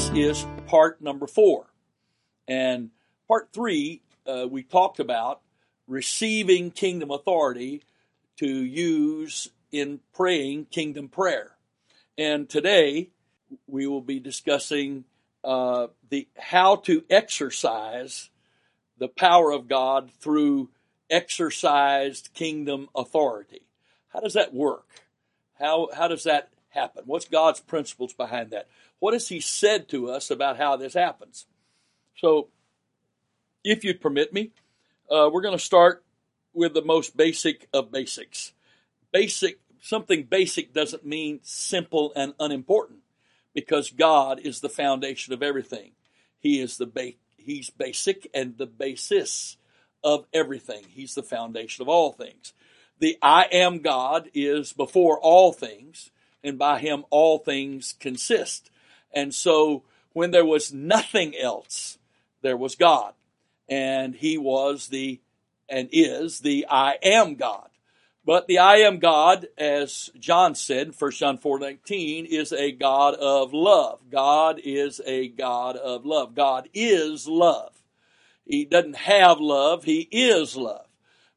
this is part number four. And part three, uh, we talked about receiving kingdom authority to use in praying kingdom prayer. And today we will be discussing uh, the how to exercise the power of God through exercised kingdom authority. How does that work? How how does that happen? What's God's principles behind that? What has He said to us about how this happens? So, if you'd permit me, uh, we're going to start with the most basic of basics. Basic, something basic doesn't mean simple and unimportant because God is the foundation of everything. He is the ba- He's basic and the basis of everything. He's the foundation of all things. The I am God is before all things, and by Him all things consist. And so when there was nothing else, there was God. And He was the, and is the I am God. But the I am God, as John said, 1 John 4 19, is a God of love. God is a God of love. God is love. He doesn't have love, He is love.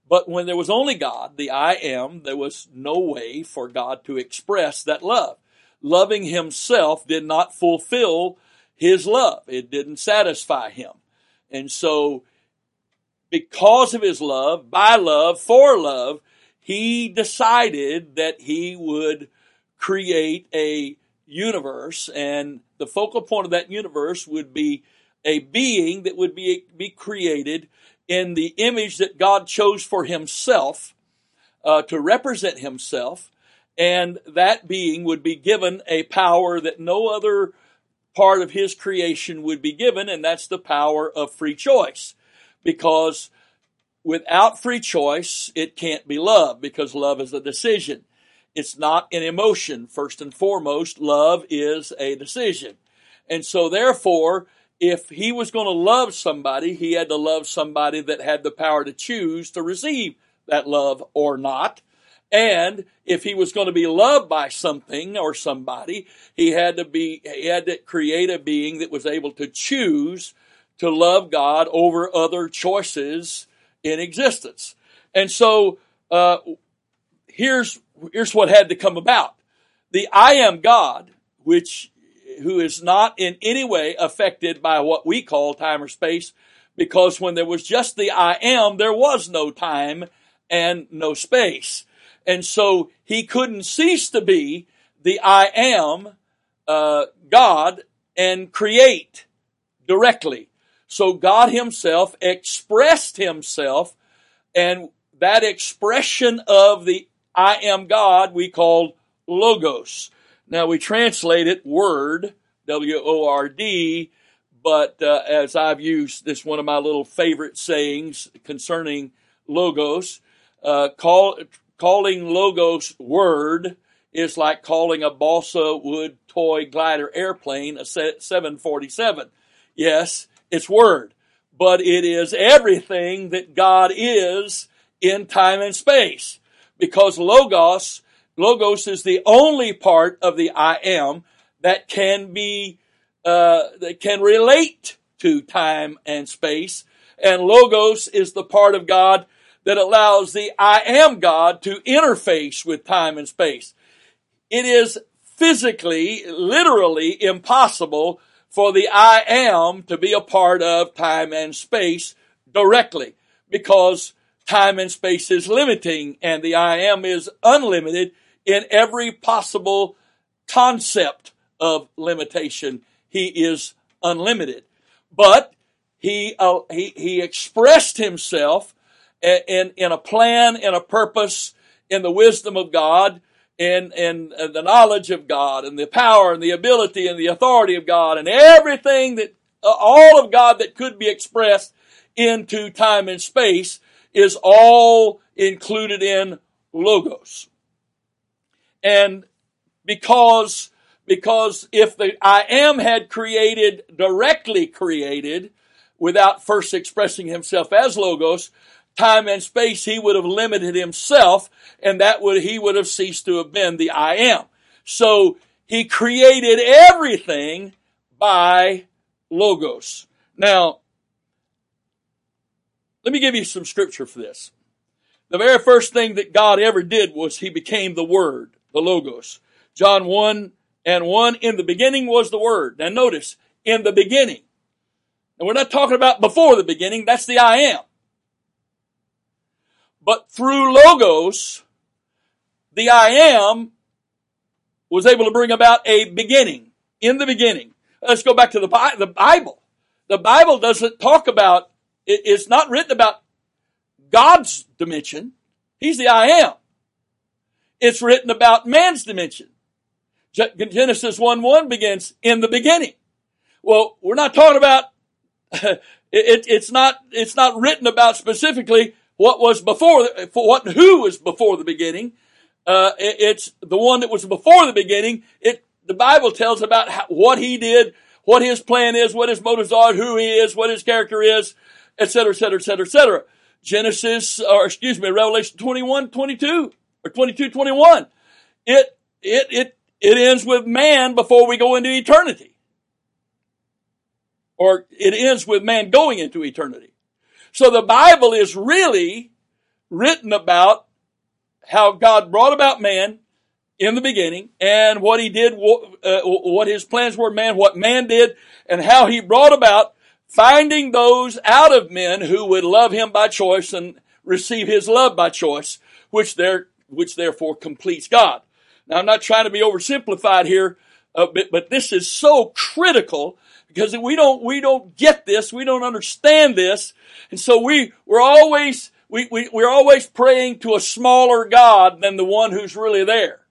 But when there was only God, the I am, there was no way for God to express that love. Loving Himself did not fulfill His love. It didn't satisfy Him. And so, because of His love, by love, for love, He decided that He would create a universe and the focal point of that universe would be a being that would be, be created in the image that God chose for himself uh, to represent himself, and that being would be given a power that no other part of his creation would be given, and that's the power of free choice. Because without free choice, it can't be love, because love is a decision. It's not an emotion. First and foremost, love is a decision. And so therefore, if he was going to love somebody, he had to love somebody that had the power to choose to receive that love or not. And if he was going to be loved by something or somebody, he had to be, he had to create a being that was able to choose to love God over other choices in existence. And so, uh, here's, here's what had to come about. The I am God, which who is not in any way affected by what we call time or space, because when there was just the I am, there was no time and no space. And so he couldn't cease to be the I am uh, God and create directly. So God himself expressed himself and that expression of the I am God we called logos. Now we translate it word, W-O-R-D, but uh, as I've used this one of my little favorite sayings concerning logos, uh, call, calling logos word is like calling a balsa wood toy glider airplane a 747. Yes, it's word, but it is everything that God is in time and space because logos Logos is the only part of the I am that can be, uh, that can relate to time and space. And Logos is the part of God that allows the I am God to interface with time and space. It is physically, literally impossible for the I am to be a part of time and space directly because time and space is limiting and the I am is unlimited in every possible concept of limitation. He is unlimited. But he, uh, he, he expressed himself in, in a plan, in a purpose, in the wisdom of God, in, in the knowledge of God, and the power, and the ability, and the authority of God, and everything that, uh, all of God that could be expressed into time and space is all included in Logos. And because, because if the I am had created, directly created, without first expressing himself as Logos, time and space, he would have limited himself, and that would, he would have ceased to have been the I am. So, he created everything by Logos. Now, let me give you some scripture for this. The very first thing that God ever did was He became the Word, the Logos. John 1 and 1, in the beginning was the Word. Now notice, in the beginning. And we're not talking about before the beginning, that's the I am. But through Logos, the I am was able to bring about a beginning. In the beginning. Let's go back to the, Bible. The Bible doesn't talk about, it's not written about God's dimension. He's the I am. It's written about man's dimension. Genesis 1 1 begins in the beginning. Well, we're not talking about, it, it's not, it's not written about specifically what was before, for what, who was before the beginning. Uh, it, it's the one that was before the beginning. It, the Bible tells about how, what he did, what his plan is, what his motives are, who he is, what his character is, etc., etc., etc., etc. Genesis, or excuse me, Revelation 21, 22, or 22, 21. It, it, it, it ends with man before we go into eternity. Or it ends with man going into eternity. So the Bible is really written about how God brought about man in the beginning and what he did, uh, what his plans were, man, what man did, and how he brought about finding those out of men who would love him by choice and receive his love by choice, which there, which therefore completes God. Now I'm not trying to be oversimplified here, uh, but, but this is so critical because we don't, we don't get this, we don't understand this, and so we, we're always, we, we, we're always praying to a smaller God than the one who's really there.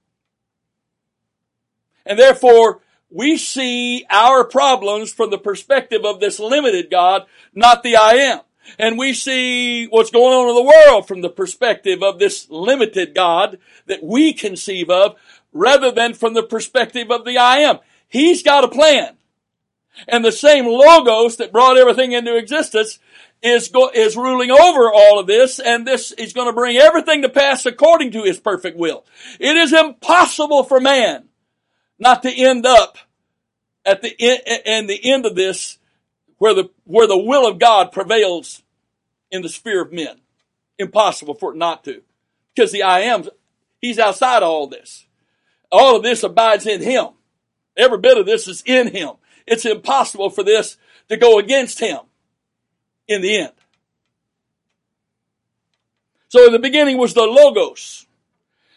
And therefore, we see our problems from the perspective of this limited God, not the I am. And we see what's going on in the world from the perspective of this limited God that we conceive of rather than from the perspective of the I am. He's got a plan. And the same logos that brought everything into existence is go, is ruling over all of this and this is going to bring everything to pass according to his perfect will. It is impossible for man not to end up at the end, and the end of this where the, where the will of God prevails in the sphere of men. Impossible for it not to. Because the I am, he's outside of all this. All of this abides in him. Every bit of this is in him. It's impossible for this to go against him in the end. So in the beginning was the Logos.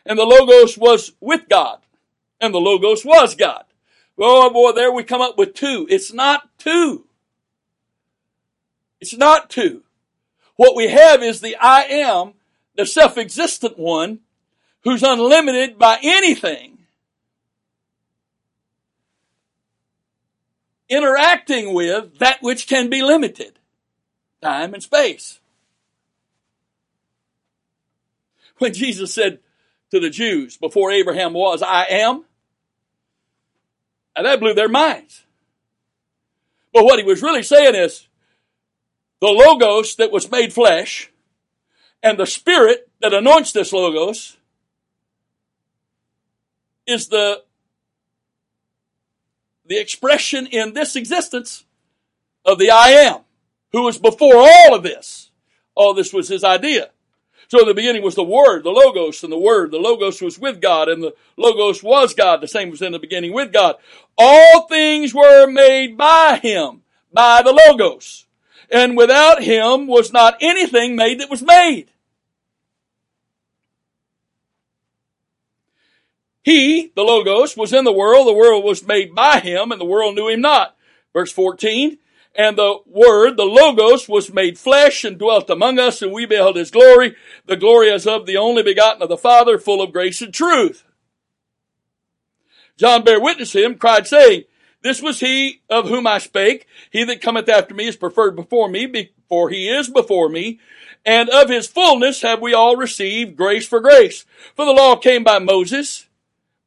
And the Logos was with God. And the Logos was God. Oh boy, there we come up with two. It's not two. It's not two. What we have is the I am, the self-existent one, who's unlimited by anything, interacting with that which can be limited, time and space. When Jesus said to the Jews before Abraham was, I am, and that blew their minds. But what he was really saying is the Logos that was made flesh and the Spirit that anoints this Logos is the, the expression in this existence of the I am, who was before all of this. All this was his idea. So in the beginning was the Word, the Logos, and the Word. The Logos was with God, and the Logos was God. The same was in the beginning with God. All things were made by Him, by the Logos. And without Him was not anything made that was made. He, the Logos, was in the world, the world was made by Him, and the world knew Him not. Verse 14, and the Word, the Logos, was made flesh and dwelt among us, and we beheld His glory, the glory as of the only begotten of the Father, full of grace and truth. John bare witness him, cried saying, This was he of whom I spake. He that cometh after me is preferred before me, for he is before me. And of his fullness have we all received grace for grace. For the law came by Moses.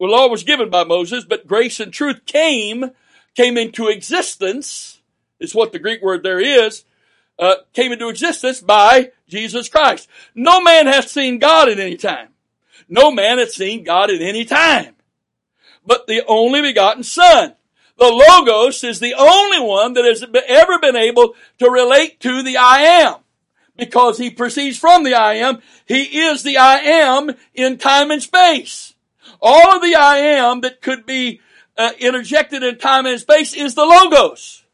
The law was given by Moses, but grace and truth came, came into existence is what the Greek word there is, uh, came into existence by Jesus Christ. No man has seen God at any time. No man has seen God at any time. But the only begotten Son, The Logos is the only one that has ever been able to relate to the I am. Because he proceeds from the I am. He is the I am in time and space. All of the I am that could be uh, interjected in time and space is the Logos.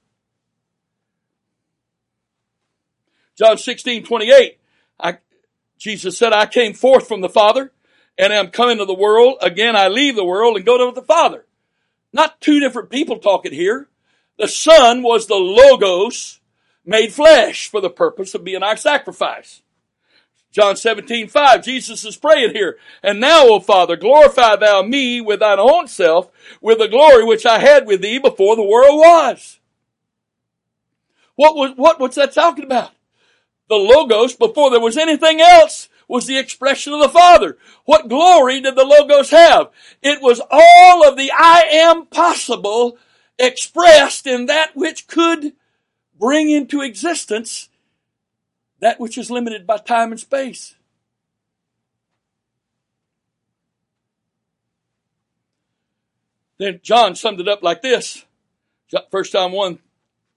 John 16, 28. I, Jesus said, I came forth from the Father and am coming to the world. Again, I leave the world and go to the Father. Not two different people talking here. The Son was the Logos made flesh for the purpose of being our sacrifice. John 17, 5, Jesus is praying here. And now, O Father, glorify thou me with thine own self, with the glory which I had with thee before the world was. What was, what was that talking about? The Logos, before there was anything else, was the expression of the Father. What glory did the Logos have? It was all of the I am possible expressed in that which could bring into existence that which is limited by time and space. Then John summed it up like this. First John 1,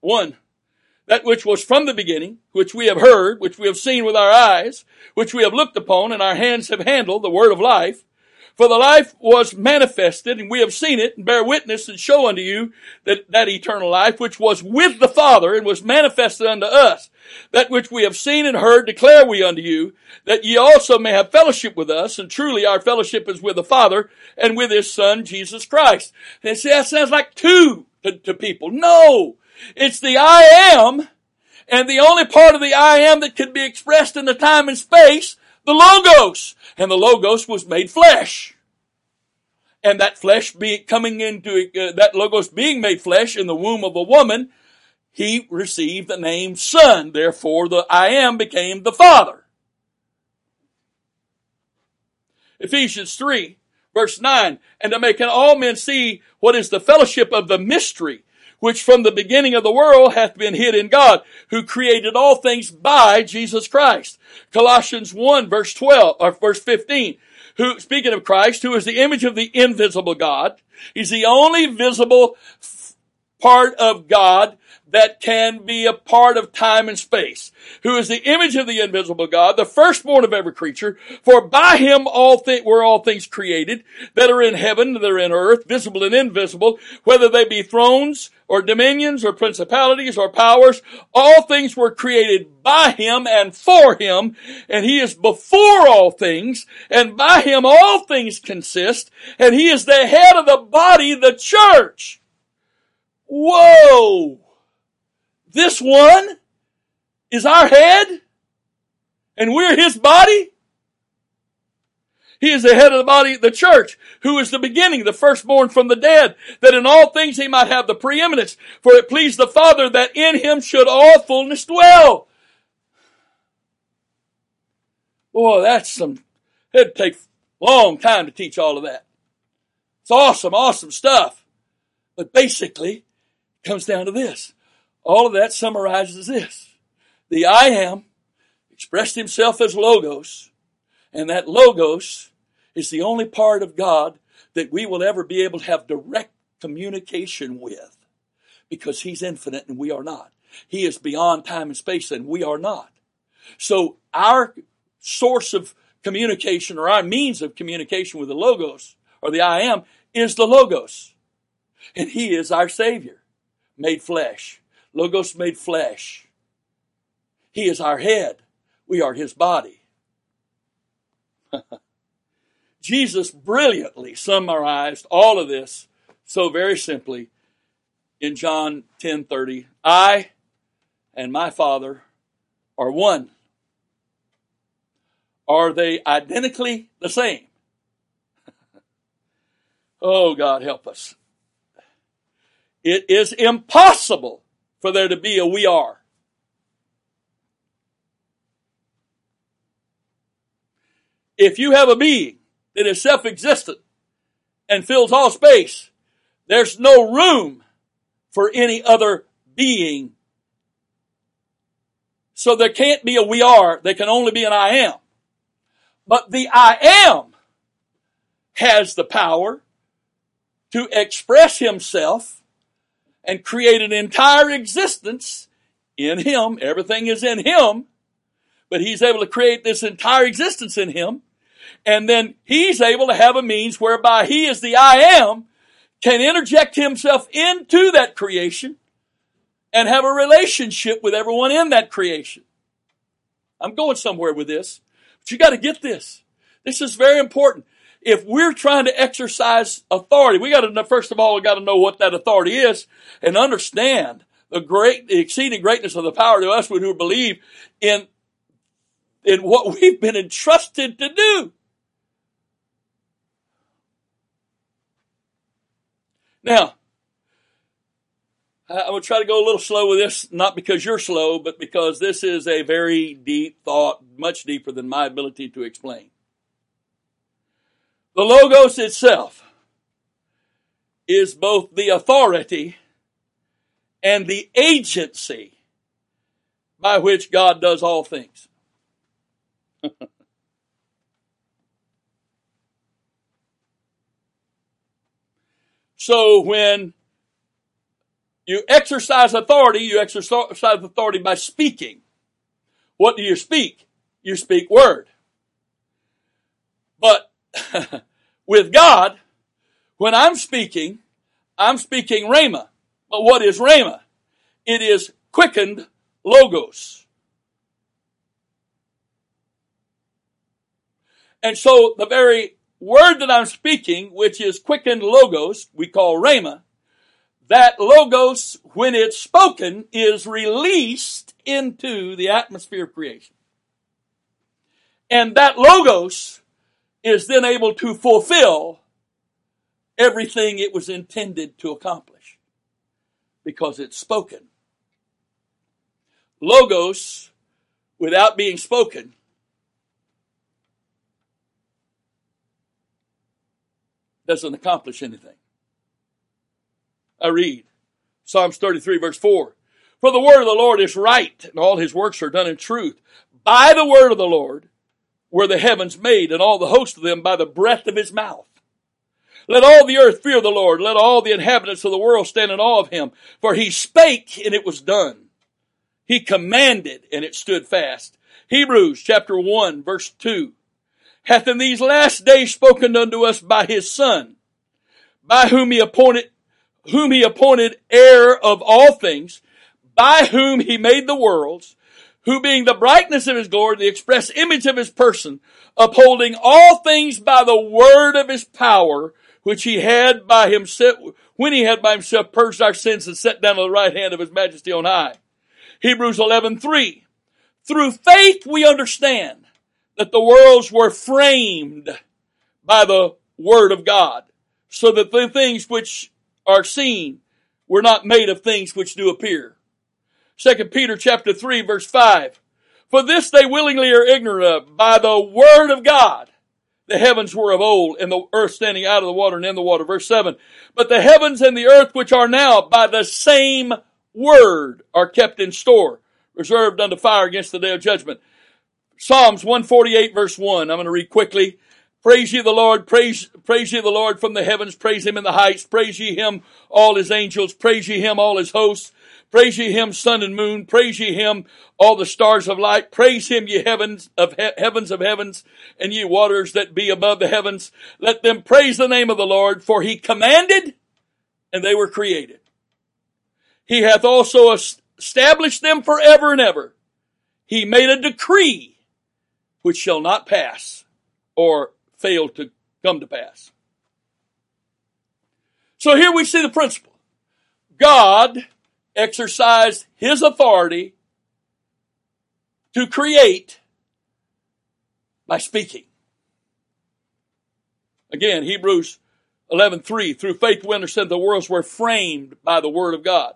1 that which was from the beginning, which we have heard, which we have seen with our eyes, which we have looked upon, and our hands have handled, the word of life. For the life was manifested, and we have seen it, and bear witness, and show unto you that, that eternal life, which was with the Father, and was manifested unto us. That which we have seen and heard declare we unto you, that ye also may have fellowship with us, and truly our fellowship is with the Father, and with His Son, Jesus Christ. And see, that sounds like two to, to people. No! It's the I am, and the only part of the I am that can be expressed in the time and space, the Logos. And the Logos was made flesh. And that flesh being coming into, uh, that Logos being made flesh in the womb of a woman, he received the name Son. Therefore, the I am became the Father. Ephesians 3, verse 9, and to make all men see what is the fellowship of the mystery which from the beginning of the world hath been hid in God, who created all things by Jesus Christ. Colossians 1 verse 12, or verse 15, who, speaking of Christ, who is the image of the invisible God, he's the only visible part of God that can be a part of time and space, who is the image of the invisible God, the firstborn of every creature, for by him all things were all things created that are in heaven, that are in earth, visible and invisible, whether they be thrones or dominions or principalities or powers, all things were created by him and for him, and he is before all things, and by him all things consist, and he is the head of the body, the church. Whoa! This one is our head and we're his body. He is the head of the body, the church, who is the beginning, the firstborn from the dead, that in all things he might have the preeminence. For it pleased the Father that in him should all fullness dwell. Boy, that's some, it'd take a long time to teach all of that. It's awesome, awesome stuff. But basically, it comes down to this. All of that summarizes this. The I am expressed himself as Logos, and that Logos is the only part of God that we will ever be able to have direct communication with because he's infinite and we are not. He is beyond time and space and we are not. So our source of communication or our means of communication with the Logos or the I am is the Logos. And he is our Savior made flesh. Logos made flesh. He is our head. We are his body. Jesus brilliantly summarized all of this so very simply in John 10:30. I and my Father are one. Are they identically the same? oh God help us. It is impossible for there to be a we are. If you have a being that is self-existent and fills all space, there's no room for any other being. So there can't be a we are, there can only be an I am. But the I am has the power to express himself and create an entire existence in Him. Everything is in Him, but He's able to create this entire existence in Him. And then He's able to have a means whereby He is the I am, can interject Himself into that creation and have a relationship with everyone in that creation. I'm going somewhere with this, but you got to get this. This is very important. If we're trying to exercise authority, we got to first of all we got to know what that authority is and understand the great, the exceeding greatness of the power to us who believe in in what we've been entrusted to do. Now, I'm going to try to go a little slow with this, not because you're slow, but because this is a very deep thought, much deeper than my ability to explain. The Logos itself is both the authority and the agency by which God does all things. so when you exercise authority, you exercise authority by speaking. What do you speak? You speak word. But with God, when I'm speaking, I'm speaking Rhema. But what is Rhema? It is quickened logos. And so the very word that I'm speaking, which is quickened logos, we call Rhema, that logos, when it's spoken, is released into the atmosphere of creation. And that logos is then able to fulfill everything it was intended to accomplish because it's spoken. Logos, without being spoken, doesn't accomplish anything. I read Psalms 33 verse 4. For the word of the Lord is right and all his works are done in truth. By the word of the Lord were the heavens made and all the host of them by the breath of his mouth. Let all the earth fear the Lord. Let all the inhabitants of the world stand in awe of him. For he spake and it was done. He commanded and it stood fast. Hebrews chapter 1 verse 2 hath in these last days spoken unto us by his son, by whom he appointed whom he appointed heir of all things, by whom he made the worlds, who being the brightness of his glory, the express image of his person, upholding all things by the word of his power, which he had by himself, when he had by himself purged our sins and set down on the right hand of his majesty on high. Hebrews 11, 3. Through faith we understand that the worlds were framed by the word of God, so that the things which are seen were not made of things which do appear. Second Peter chapter 3 verse 5. For this they willingly are ignorant of by the word of God. The heavens were of old and the earth standing out of the water and in the water. Verse 7. But the heavens and the earth which are now by the same word are kept in store, reserved unto fire against the day of judgment. Psalms 148 verse 1. I'm going to read quickly. Praise ye the Lord, praise, praise ye the Lord from the heavens, praise him in the heights, praise ye him, all his angels, praise ye him, all his hosts, praise ye him, sun and moon, praise ye him, all the stars of light, praise him, ye heavens of he- heavens of heavens, and ye waters that be above the heavens. Let them praise the name of the Lord, for he commanded, and they were created. He hath also established them forever and ever. He made a decree which shall not pass, or fail to come to pass. So here we see the principle. God exercised his authority to create by speaking. Again, Hebrews 11:3 through faith we understand the worlds were framed by the word of God.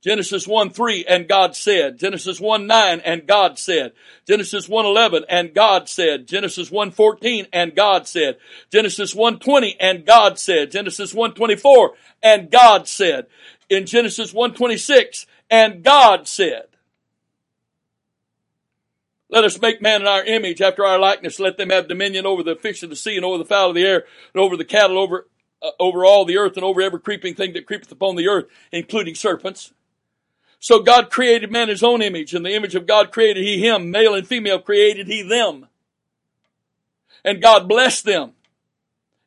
Genesis 1 3, and God said. Genesis 1 9, and God said. Genesis 1 11, and God said. Genesis 1 14, and God said. Genesis 1 20, and God said. Genesis 1 24, and God said. In Genesis 1 26, and God said. Let us make man in our image after our likeness. Let them have dominion over the fish of the sea and over the fowl of the air and over the cattle, over uh, over all the earth and over every creeping thing that creepeth upon the earth, including serpents. So God created man his own image. In the image of God created he him. Male and female created he them. And God blessed them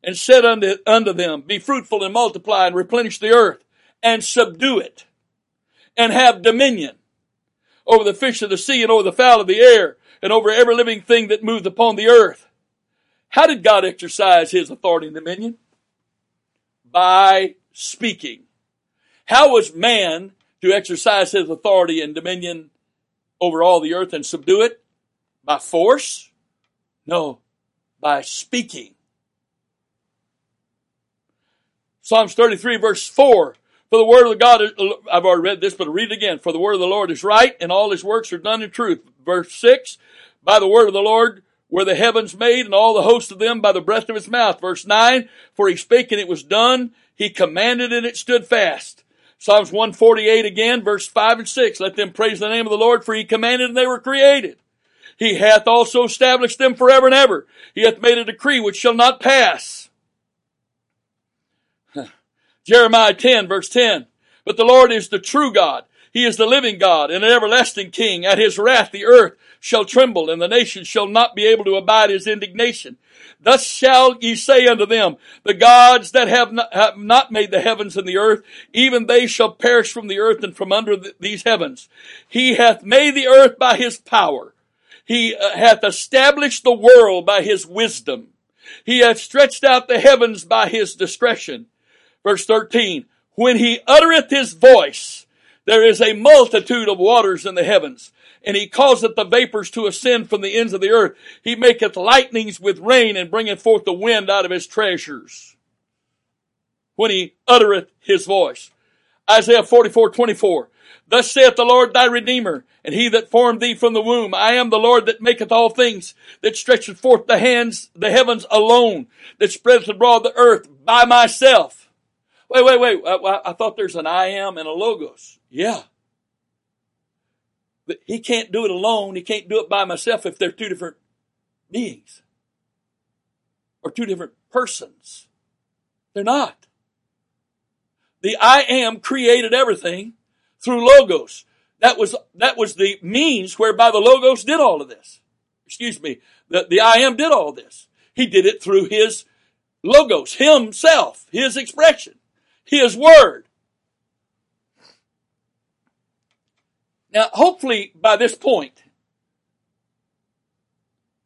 and said unto, unto them, Be fruitful and multiply and replenish the earth and subdue it and have dominion over the fish of the sea and over the fowl of the air and over every living thing that moveth upon the earth. How did God exercise his authority and dominion? By speaking. How was man to exercise his authority and dominion over all the earth and subdue it? By force? No, by speaking. Psalms 33 verse 4. For the word of the God, I've already read this, but I'll read it again. For the word of the Lord is right and all his works are done in truth. Verse 6. By the word of the Lord were the heavens made and all the host of them by the breath of his mouth. Verse 9. For he spake and it was done. He commanded and it stood fast. Psalms 148 again, verse 5 and 6. Let them praise the name of the Lord, for he commanded and they were created. He hath also established them forever and ever. He hath made a decree which shall not pass. Jeremiah 10 verse 10. But the Lord is the true God. He is the living God and an everlasting King. At his wrath the earth shall tremble and the nations shall not be able to abide his indignation. Thus shall ye say unto them, the gods that have not, have not, made the heavens and the earth, even they shall perish from the earth and from under the, these heavens. He hath made the earth by his power. He uh, hath established the world by his wisdom. He hath stretched out the heavens by his discretion. Verse 13, when he uttereth his voice, there is a multitude of waters in the heavens and he causeth the vapors to ascend from the ends of the earth. He maketh lightnings with rain and bringeth forth the wind out of his treasures. When he uttereth his voice. Isaiah 44, 24. Thus saith the Lord thy Redeemer, and he that formed thee from the womb. I am the Lord that maketh all things, that stretcheth forth the hands, the heavens alone, that spreadeth abroad the earth by myself. Wait, wait, wait. I, I thought there's an I am and a logos. Yeah. But he can't do it alone. He can't do it by himself if they're two different beings or two different persons. They're not. The I am created everything through logos. That was, that was the means whereby the logos did all of this. Excuse me. The, the I am did all this. He did it through his logos, himself, his expression, his word. Now, hopefully by this point,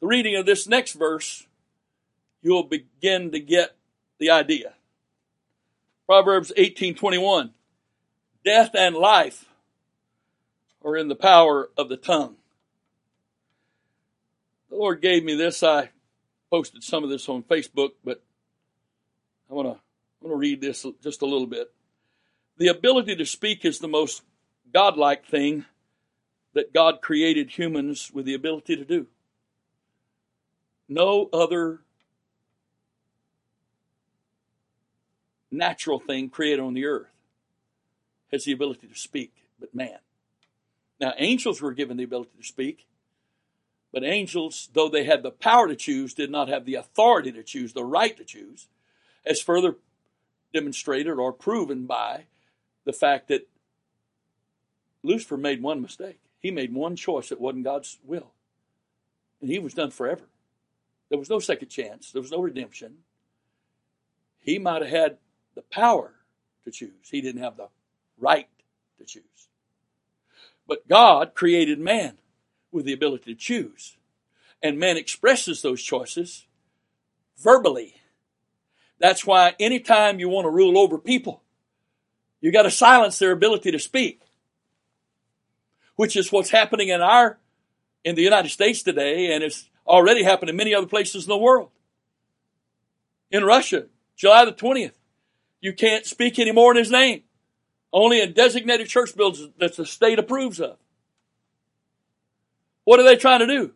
the reading of this next verse, you'll begin to get the idea. Proverbs 18:21 Death and life are in the power of the tongue. The Lord gave me this. I posted some of this on Facebook, but I want to I want to read this just a little bit. The ability to speak is the most godlike thing that God created humans with the ability to do. No other natural thing created on the earth has the ability to speak but man. Now, angels were given the ability to speak, but angels, though they had the power to choose, did not have the authority to choose, the right to choose, as further demonstrated or proven by the fact that Lucifer made one mistake. He made one choice that wasn't God's will. And he was done forever. There was no second chance. There was no redemption. He might have had the power to choose. He didn't have the right to choose. But God created man with the ability to choose. And man expresses those choices verbally. That's why anytime you want to rule over people, you got to silence their ability to speak which is what's happening in our, in the United States today, and it's already happened in many other places in the world. In Russia, July the 20th, you can't speak anymore in his name. Only in designated church buildings that the state approves of. What are they trying to do?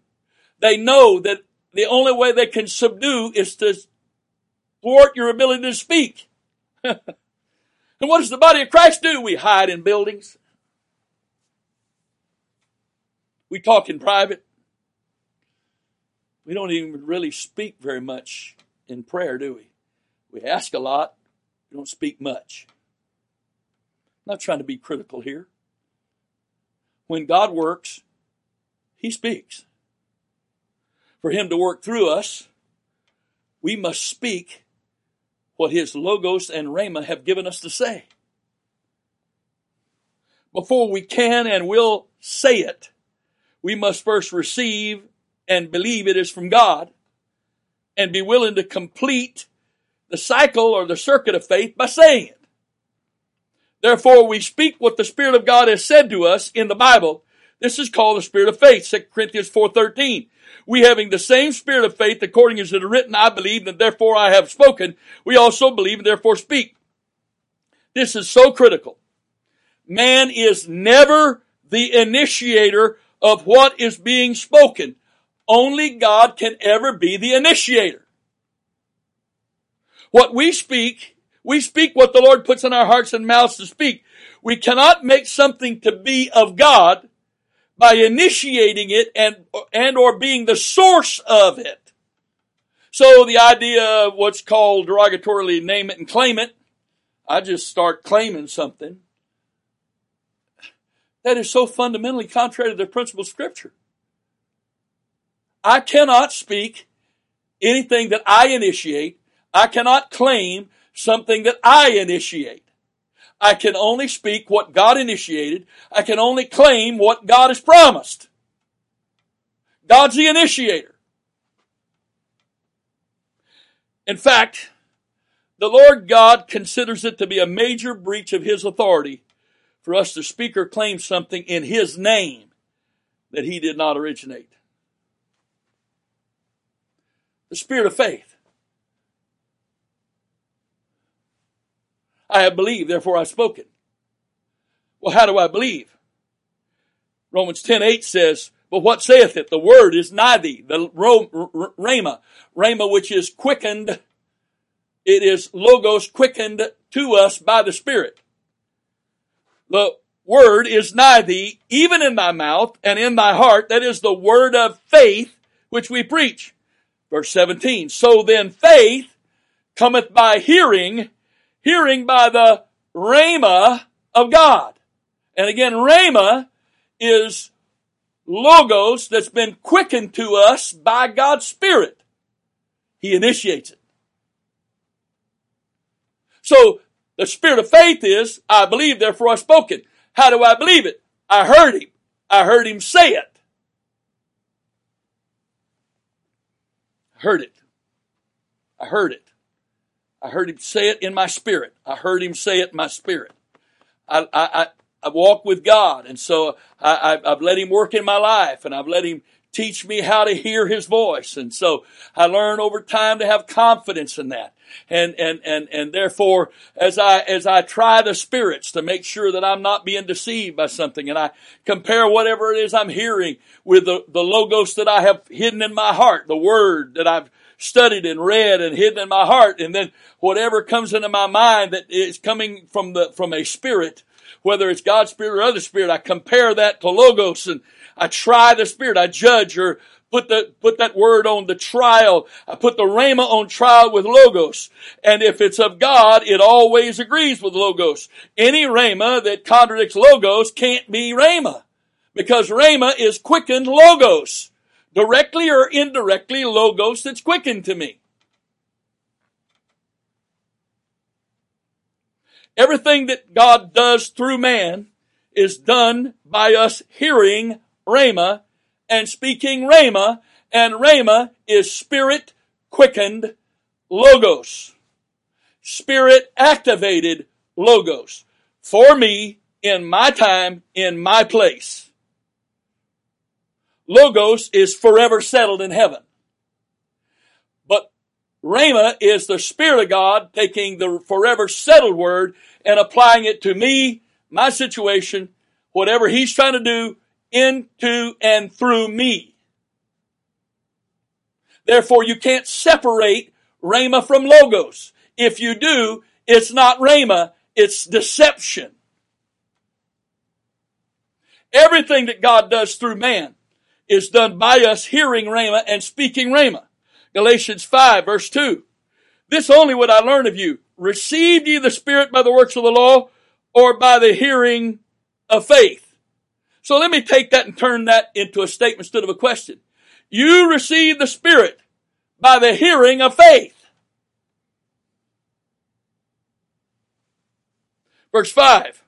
They know that the only way they can subdue is to thwart your ability to speak. and what does the body of Christ do? We hide in buildings. We talk in private. We don't even really speak very much in prayer, do we? We ask a lot. We don't speak much. I'm not trying to be critical here. When God works, He speaks. For Him to work through us, we must speak what His Logos and Rhema have given us to say. Before we can and will say it, we must first receive and believe it is from God and be willing to complete the cycle or the circuit of faith by saying it. Therefore, we speak what the Spirit of God has said to us in the Bible. This is called the Spirit of faith, 2 Corinthians 4.13. We having the same spirit of faith according as it is written, I believe and therefore I have spoken. We also believe and therefore speak. This is so critical. Man is never the initiator of what is being spoken. Only God can ever be the initiator. What we speak, we speak what the Lord puts in our hearts and mouths to speak. We cannot make something to be of God by initiating it and, and or being the source of it. So the idea of what's called derogatorily name it and claim it, I just start claiming something. That is so fundamentally contrary to the principle of scripture. I cannot speak anything that I initiate. I cannot claim something that I initiate. I can only speak what God initiated. I can only claim what God has promised. God's the initiator. In fact, the Lord God considers it to be a major breach of His authority for us to speak or claim something in His name that He did not originate the spirit of faith. I have believed, therefore I've spoken. Well, how do I believe? Romans 10 8 says, But what saith it? The word is nigh thee, the rhema, rhema which is quickened. It is logos quickened to us by the Spirit. The word is nigh thee, even in thy mouth and in thy heart. That is the word of faith which we preach. Verse 17. So then faith cometh by hearing, hearing by the rhema of God. And again, rhema is logos that's been quickened to us by God's Spirit. He initiates it. So the spirit of faith is, I believe, therefore I've spoken. How do I believe it? I heard him. I heard him say it. I heard it. I heard it. I heard him say it in my spirit. I heard him say it in my spirit. I, I, I, walk with God, and so I, I've let him work in my life, and I've let him teach me how to hear his voice. And so I learn over time to have confidence in that. And, and, and, and therefore, as I, as I try the spirits to make sure that I'm not being deceived by something and I compare whatever it is I'm hearing with the, the logos that I have hidden in my heart, the word that I've studied and read and hidden in my heart. And then whatever comes into my mind that is coming from the, from a spirit, whether it's God's spirit or other spirit, I compare that to logos and I try the spirit. I judge or put the, put that word on the trial. I put the rhema on trial with logos. And if it's of God, it always agrees with logos. Any rhema that contradicts logos can't be rhema. Because rhema is quickened logos. Directly or indirectly, logos that's quickened to me. Everything that God does through man is done by us hearing Rhema and speaking Rhema, and Rhema is spirit quickened logos. Spirit activated logos. For me, in my time, in my place. Logos is forever settled in heaven. But Rhema is the Spirit of God taking the forever settled word and applying it to me, my situation, whatever He's trying to do into and through me. Therefore, you can't separate Rhema from Logos. If you do, it's not Rhema, it's deception. Everything that God does through man is done by us hearing Rhema and speaking Rhema. Galatians 5 verse 2. This only would I learn of you. Received ye the Spirit by the works of the law or by the hearing of faith? So let me take that and turn that into a statement instead of a question. You received the Spirit by the hearing of faith. Verse 5.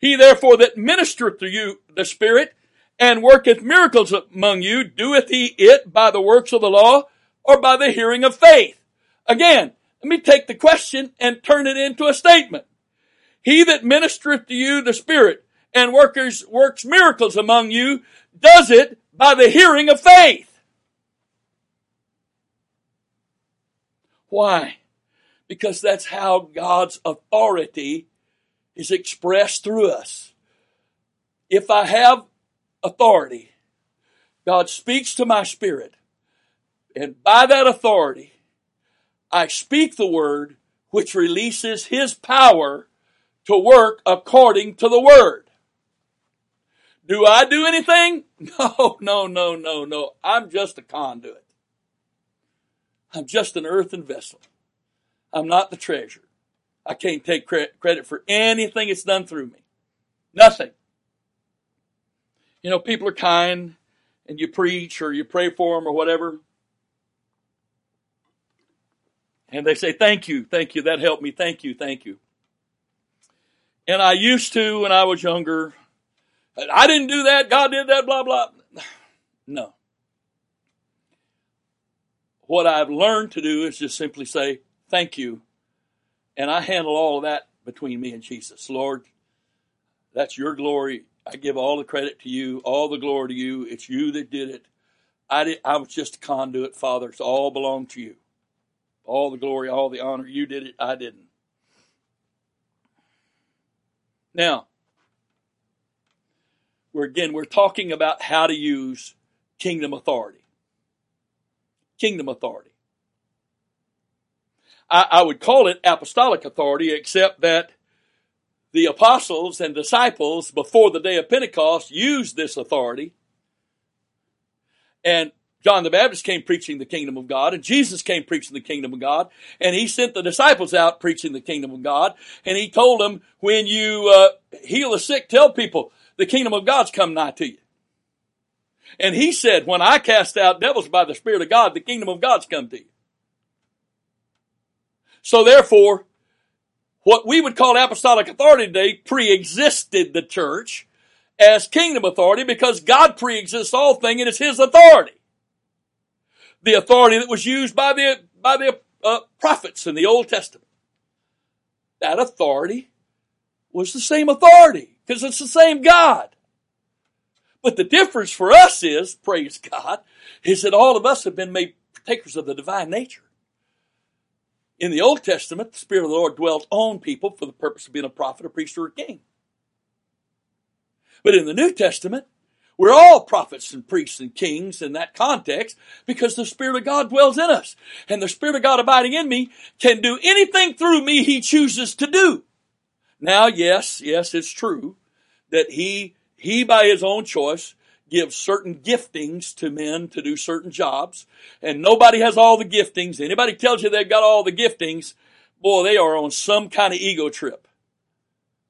He therefore that ministereth to you the Spirit and worketh miracles among you, doeth he it by the works of the law or by the hearing of faith? Again, let me take the question and turn it into a statement. He that ministereth to you the Spirit and workers, works miracles among you does it by the hearing of faith. Why? Because that's how God's authority is expressed through us. If I have authority, God speaks to my spirit, and by that authority, I speak the word which releases his power to work according to the word. Do I do anything? No, no, no, no, no. I'm just a conduit. I'm just an earthen vessel. I'm not the treasure. I can't take credit for anything it's done through me. Nothing. You know, people are kind and you preach or you pray for them or whatever. And they say, thank you, thank you, that helped me, thank you, thank you. And I used to when I was younger. I didn't do that, God did that, blah, blah. No. What I've learned to do is just simply say, thank you, and I handle all of that between me and Jesus. Lord, that's your glory. I give all the credit to you, all the glory to you. It's you that did it. I, did, I was just a conduit, Father. It's all belonged to you. All the glory, all the honor. You did it. I didn't. Now, we're again, we're talking about how to use kingdom authority. Kingdom authority. I, I would call it apostolic authority, except that the apostles and disciples before the day of Pentecost used this authority. And John the Baptist came preaching the kingdom of God, and Jesus came preaching the kingdom of God, and he sent the disciples out preaching the kingdom of God, and he told them, when you uh, heal the sick, tell people the kingdom of God's come nigh to you. And he said, when I cast out devils by the Spirit of God, the kingdom of God's come to you. So therefore, what we would call apostolic authority today pre-existed the church as kingdom authority because God pre-exists all things and it's His authority. The authority that was used by the, by the uh, prophets in the Old Testament. That authority was the same authority because it's the same God. But the difference for us is, praise God, is that all of us have been made partakers of the divine nature. In the Old Testament, the Spirit of the Lord dwelt on people for the purpose of being a prophet, a priest, or a king. But in the New Testament, we're all prophets and priests and kings in that context because the Spirit of God dwells in us. And the Spirit of God abiding in me can do anything through me He chooses to do. Now, yes, yes, it's true that He, He by His own choice gives certain giftings to men to do certain jobs, and nobody has all the giftings. Anybody tells you they've got all the giftings, boy, they are on some kind of ego trip.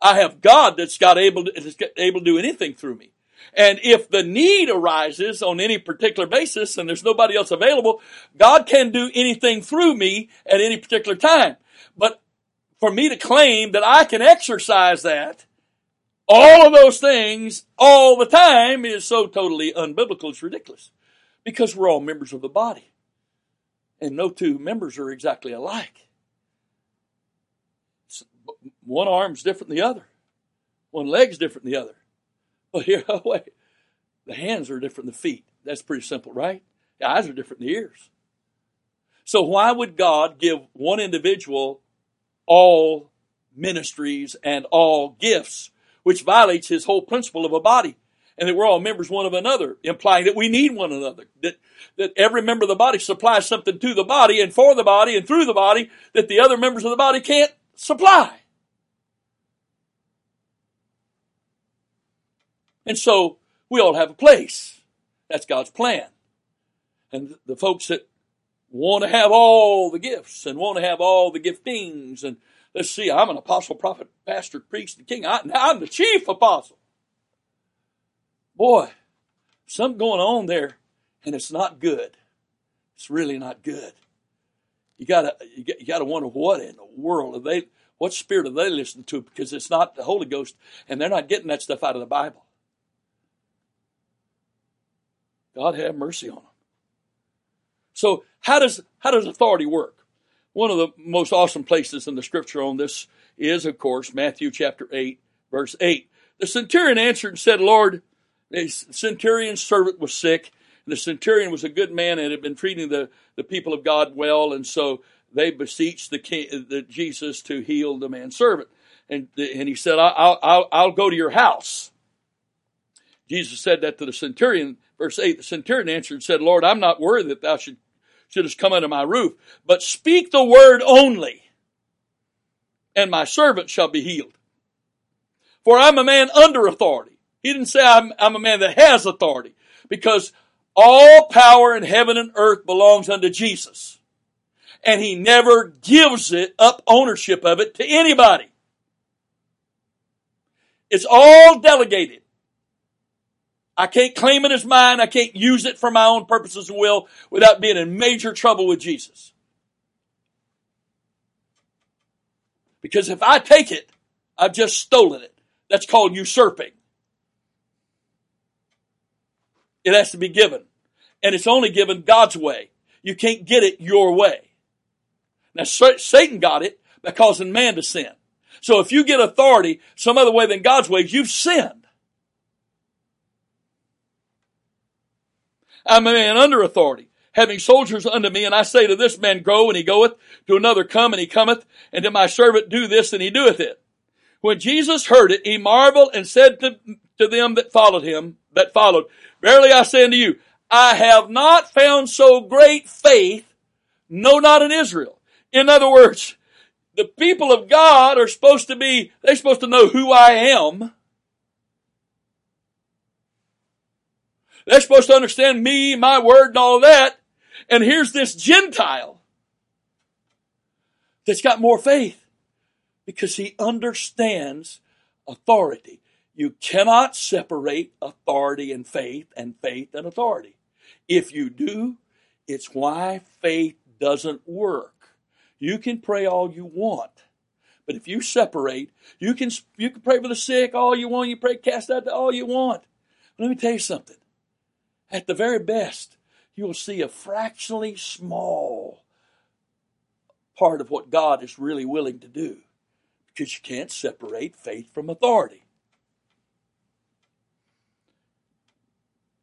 I have God that's got able to, able to do anything through me. And if the need arises on any particular basis and there's nobody else available, God can do anything through me at any particular time. But for me to claim that I can exercise that all of those things all the time is so totally unbiblical, it's ridiculous. Because we're all members of the body. And no two members are exactly alike. One arm's different than the other. One leg's different than the other. Well, here, oh, wait. The hands are different than the feet. That's pretty simple, right? The eyes are different than the ears. So why would God give one individual all ministries and all gifts which violates his whole principle of a body. And that we're all members one of another, implying that we need one another. That, that every member of the body supplies something to the body and for the body and through the body that the other members of the body can't supply. And so we all have a place. That's God's plan. And the folks that want to have all the gifts and want to have all the giftings. And let's see, I'm an apostle, prophet, pastor, priest, and king. I, I'm the chief apostle. Boy, something going on there, and it's not good. It's really not good. You gotta, you gotta wonder what in the world are they, what spirit are they listening to? Because it's not the Holy Ghost, and they're not getting that stuff out of the Bible. God have mercy on them. So how does how does authority work? One of the most awesome places in the scripture on this is, of course, Matthew chapter 8, verse 8. The centurion answered and said, Lord, the centurion's servant was sick. And the centurion was a good man and had been treating the, the people of God well. And so they beseeched the, king, the Jesus to heal the man's servant. And, and he said, I'll, I'll, I'll go to your house. Jesus said that to the centurion. Verse 8, the centurion answered and said, Lord, I'm not worthy that thou should should have come under my roof. But speak the word only, and my servant shall be healed. For I'm a man under authority. He didn't say I'm, I'm a man that has authority, because all power in heaven and earth belongs unto Jesus. And he never gives it up ownership of it to anybody. It's all delegated. I can't claim it as mine. I can't use it for my own purposes and will without being in major trouble with Jesus. Because if I take it, I've just stolen it. That's called usurping. It has to be given. And it's only given God's way. You can't get it your way. Now, Satan got it by causing man to sin. So if you get authority some other way than God's way, you've sinned. I'm a man under authority, having soldiers under me, and I say to this man, go, and he goeth, to another, come, and he cometh, and to my servant, do this, and he doeth it. When Jesus heard it, he marveled and said to, to them that followed him, that followed, Verily I say unto you, I have not found so great faith, no, not in Israel. In other words, the people of God are supposed to be, they're supposed to know who I am. They're supposed to understand me, my word, and all that. And here's this Gentile that's got more faith because he understands authority. You cannot separate authority and faith and faith and authority. If you do, it's why faith doesn't work. You can pray all you want. But if you separate, you can you can pray for the sick all you want, you pray cast out all you want. Let me tell you something. At the very best, you will see a fractionally small part of what God is really willing to do because you can't separate faith from authority.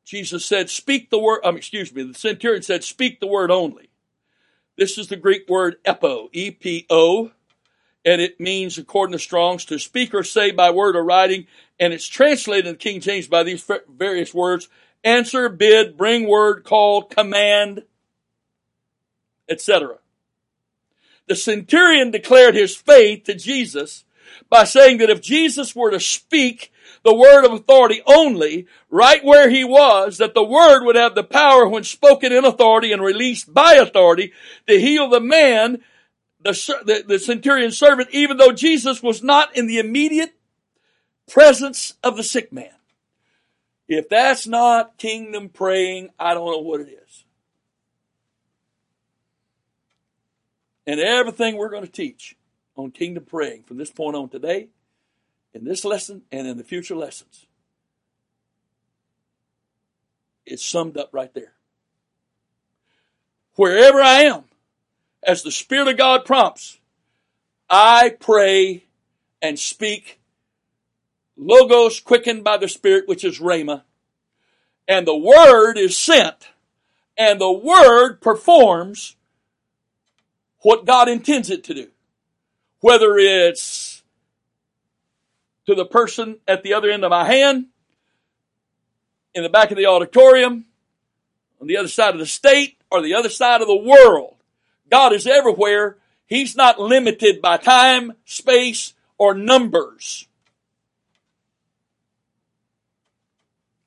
Jesus said, Speak the word, um, excuse me, the centurion said, Speak the word only. This is the Greek word epo, E P O, and it means, according to Strong's, to speak or say by word or writing, and it's translated in King James by these various words answer, bid, bring word, call, command, etc. The centurion declared his faith to Jesus by saying that if Jesus were to speak the word of authority only, right where he was, that the word would have the power when spoken in authority and released by authority to heal the man, the, the, the centurion servant, even though Jesus was not in the immediate presence of the sick man. If that's not kingdom praying, I don't know what it is. And everything we're going to teach on kingdom praying from this point on today, in this lesson, and in the future lessons, it's summed up right there. Wherever I am, as the Spirit of God prompts, I pray and speak logos quickened by the Spirit, which is Rhema, and the Word is sent, and the Word performs what God intends it to do. Whether it's to the person at the other end of my hand, in the back of the auditorium, on the other side of the state, or the other side of the world. God is everywhere. He's not limited by time, space, or numbers.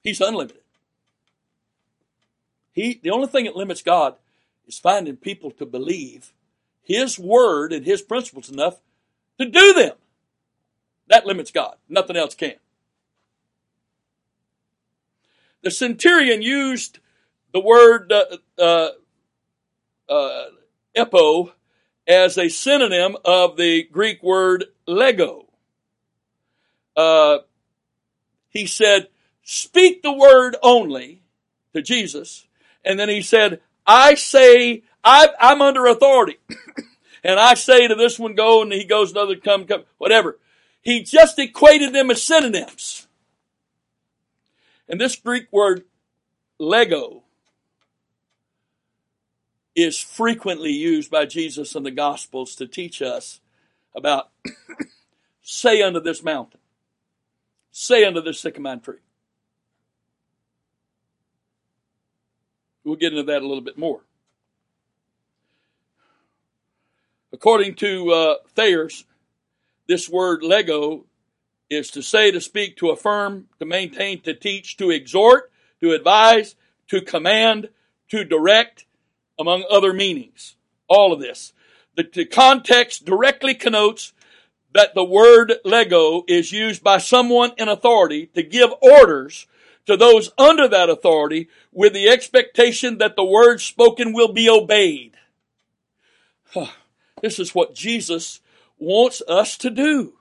He's unlimited. He, the only thing that limits God is finding people to believe His Word and His principles enough to do them. That limits God. Nothing else can. The centurion used the word uh, uh, uh, epo as a synonym of the Greek word lego. Uh, he said, speak the word only to Jesus. And then he said, I say, I, am under authority. and I say to this one, go, and he goes, another, come, come, whatever. He just equated them as synonyms. And this Greek word, lego, is frequently used by Jesus in the Gospels to teach us about say unto this mountain, say unto this sycamore tree. We'll get into that a little bit more. According to uh, Thayer's, this word lego is to say, to speak, to affirm, to maintain, to teach, to exhort, to advise, to command, to direct, among other meanings. All of this. The, the context directly connotes that the word lego is used by someone in authority to give orders to those under that authority with the expectation that the word spoken will be obeyed. This is what Jesus wants us to do.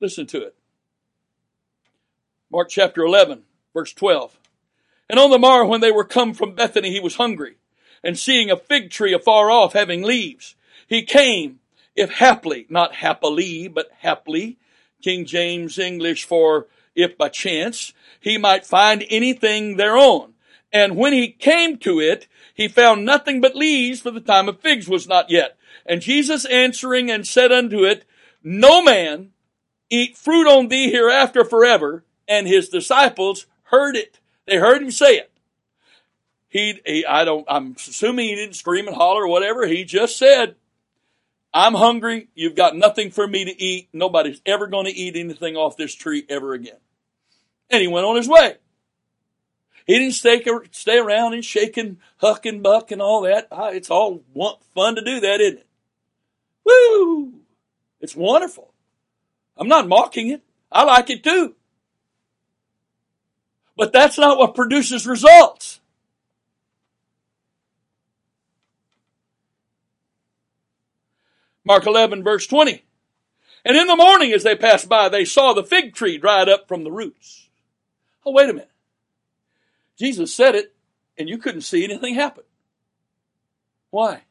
Listen to it. Mark chapter 11, verse 12. And on the morrow when they were come from Bethany, he was hungry. And seeing a fig tree afar off having leaves, he came, if haply, not happily, but haply, King James English for if by chance, he might find anything thereon. And when he came to it, he found nothing but leaves, for the time of figs was not yet. And Jesus answering and said unto it, No man eat fruit on thee hereafter forever. And his disciples heard it. They heard him say it. He, he, I don't, I'm assuming he didn't scream and holler or whatever. He just said, I'm hungry. You've got nothing for me to eat. Nobody's ever going to eat anything off this tree ever again. And he went on his way. He didn't stay, stay around and shake and huck and buck and all that. Ah, it's all fun to do that, isn't it? Woo! It's wonderful. I'm not mocking it. I like it too. But that's not what produces results. Mark 11 verse 20. And in the morning as they passed by, they saw the fig tree dried up from the roots. Oh, wait a minute. Jesus said it and you couldn't see anything happen. Why?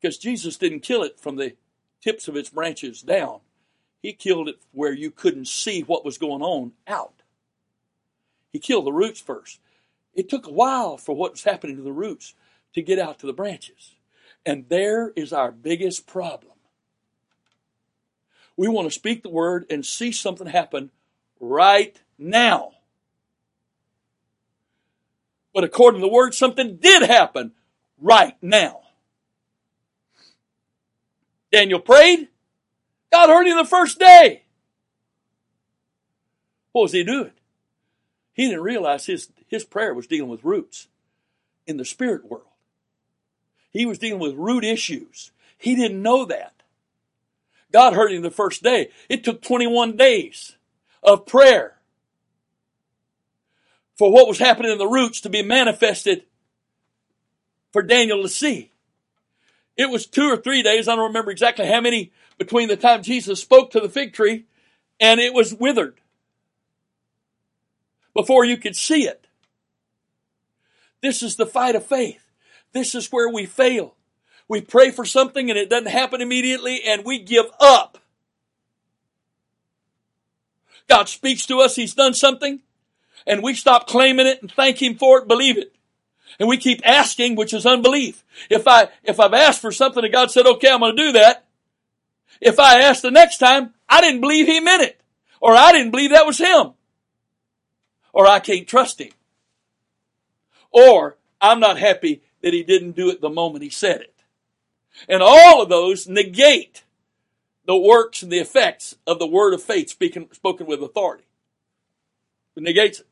Because Jesus didn't kill it from the tips of its branches down. He killed it where you couldn't see what was going on out. He killed the roots first. It took a while for what was happening to the roots to get out to the branches. And there is our biggest problem. We want to speak the word and see something happen right now. But according to the word, something did happen right now. Daniel prayed. God heard him the first day. What was he doing? He didn't realize his, his prayer was dealing with roots in the spirit world. He was dealing with root issues. He didn't know that. God heard him the first day. It took 21 days of prayer for what was happening in the roots to be manifested for Daniel to see. It was two or three days, I don't remember exactly how many, between the time Jesus spoke to the fig tree and it was withered before you could see it. This is the fight of faith. This is where we fail. We pray for something and it doesn't happen immediately and we give up. God speaks to us, He's done something, and we stop claiming it and thank Him for it, believe it. And we keep asking, which is unbelief. If I, if I've asked for something and God said, okay, I'm going to do that. If I ask the next time, I didn't believe He meant it. Or I didn't believe that was Him or I can't trust him. Or I'm not happy that he didn't do it the moment he said it. And all of those negate the works and the effects of the word of faith speaking, spoken with authority. It negates it.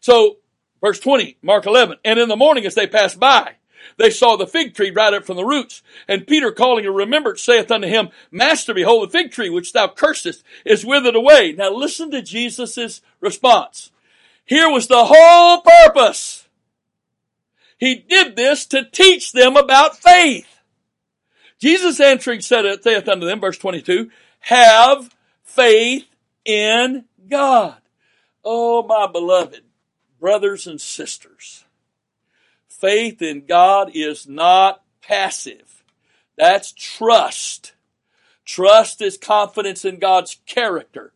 So, verse 20, Mark 11, and in the morning as they passed by, they saw the fig tree dried up from the roots. And Peter calling a remembrance saith unto him, Master, behold the fig tree which thou cursest is withered away. Now listen to Jesus' response. Here was the whole purpose. He did this to teach them about faith. Jesus answering said, it saith unto them, verse 22, have faith in God. Oh, my beloved brothers and sisters. Faith in God is not passive. That's trust. Trust is confidence in God's character.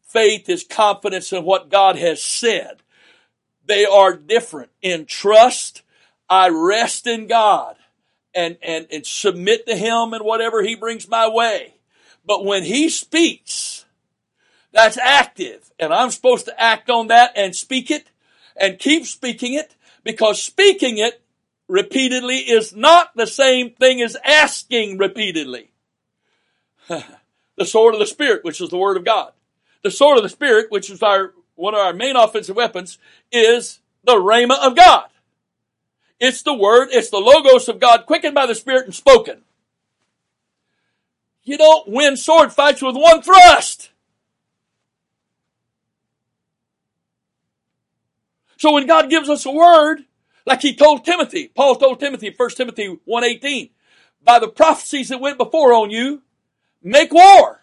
Faith is confidence in what God has said. They are different. In trust, I rest in God and, and, and submit to Him and whatever He brings my way. But when He speaks, that's active. And I'm supposed to act on that and speak it and keep speaking it because speaking it repeatedly is not the same thing as asking repeatedly. the sword of the Spirit, which is the Word of God. The sword of the Spirit, which is our, one of our main offensive weapons, is the Rhema of God. It's the Word, it's the Logos of God, quickened by the Spirit and spoken. You don't win sword fights with one thrust. So when God gives us a word, like he told Timothy, Paul told Timothy, 1 Timothy 1.18, by the prophecies that went before on you, make war.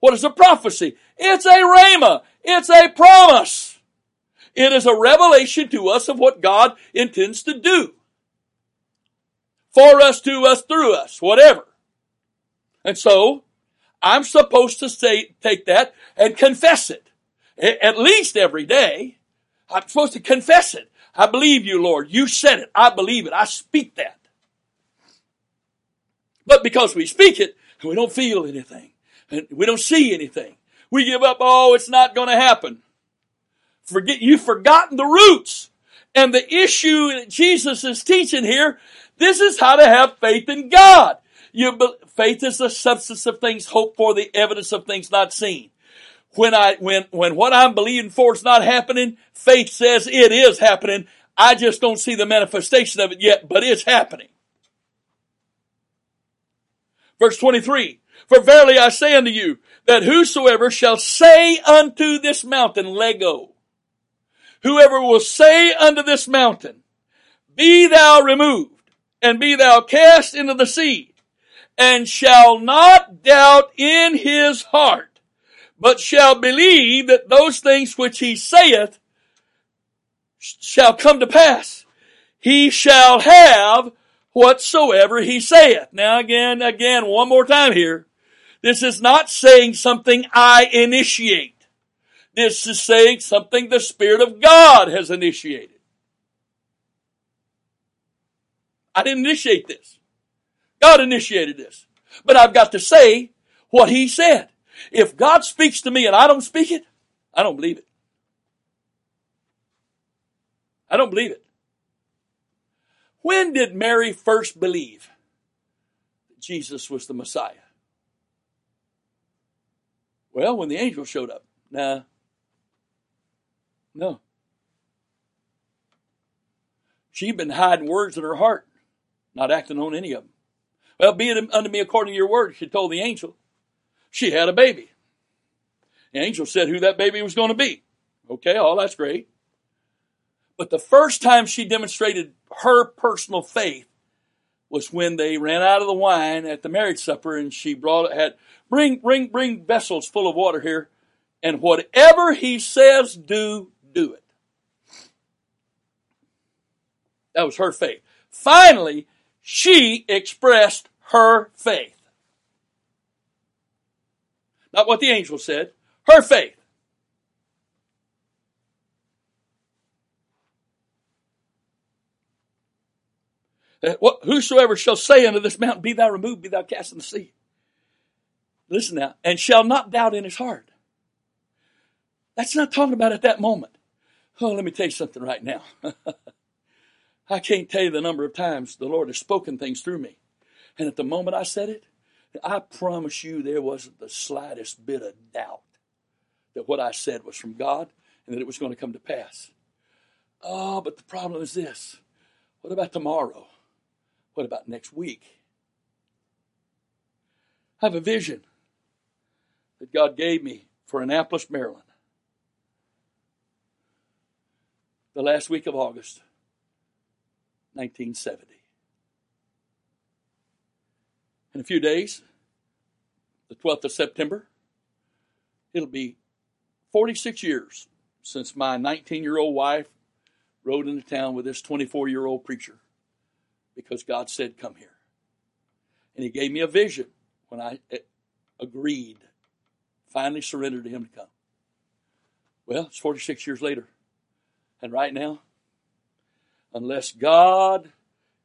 What is a prophecy? It's a rhema. It's a promise. It is a revelation to us of what God intends to do. For us, to us, through us, whatever. And so, I'm supposed to say, take that and confess it. At least every day. I'm supposed to confess it. I believe you, Lord. You said it. I believe it. I speak that. But because we speak it, we don't feel anything. And we don't see anything. We give up, oh, it's not going to happen. Forget, you've forgotten the roots. And the issue that Jesus is teaching here, this is how to have faith in God. You, faith is the substance of things hoped for, the evidence of things not seen when I, when, when what I'm believing for is not happening, faith says it is happening. I just don't see the manifestation of it yet, but it's happening. Verse 23, for verily I say unto you, that whosoever shall say unto this mountain, Lego, whoever will say unto this mountain, be thou removed, and be thou cast into the sea, and shall not doubt in his heart, but shall believe that those things which he saith shall come to pass. He shall have whatsoever he saith. Now again, again, one more time here. This is not saying something I initiate. This is saying something the Spirit of God has initiated. I didn't initiate this. God initiated this. But I've got to say what He said. If God speaks to me and I don't speak it, I don't believe it. I don't believe it. When did Mary first believe Jesus was the Messiah? Well, when the angel showed up. Nah. No. She'd been hiding words in her heart, not acting on any of them. Well, be it unto me according to your word, she told the angel she had a baby. The angel said who that baby was going to be. Okay, all that's great. But the first time she demonstrated her personal faith was when they ran out of the wine at the marriage supper and she brought had bring bring bring vessels full of water here and whatever he says do do it. That was her faith. Finally, she expressed her faith. Not what the angel said, her faith. What, whosoever shall say unto this mountain, Be thou removed, be thou cast in the sea. Listen now, and shall not doubt in his heart. That's not talking about at that moment. Oh, let me tell you something right now. I can't tell you the number of times the Lord has spoken things through me. And at the moment I said it, I promise you there wasn't the slightest bit of doubt that what I said was from God and that it was going to come to pass. Oh, but the problem is this. What about tomorrow? What about next week? I have a vision that God gave me for Annapolis, Maryland. The last week of August, 1970. In a few days, the 12th of September, it'll be 46 years since my 19 year old wife rode into town with this 24 year old preacher because God said, Come here. And He gave me a vision when I eh, agreed, finally surrendered to Him to come. Well, it's 46 years later. And right now, unless God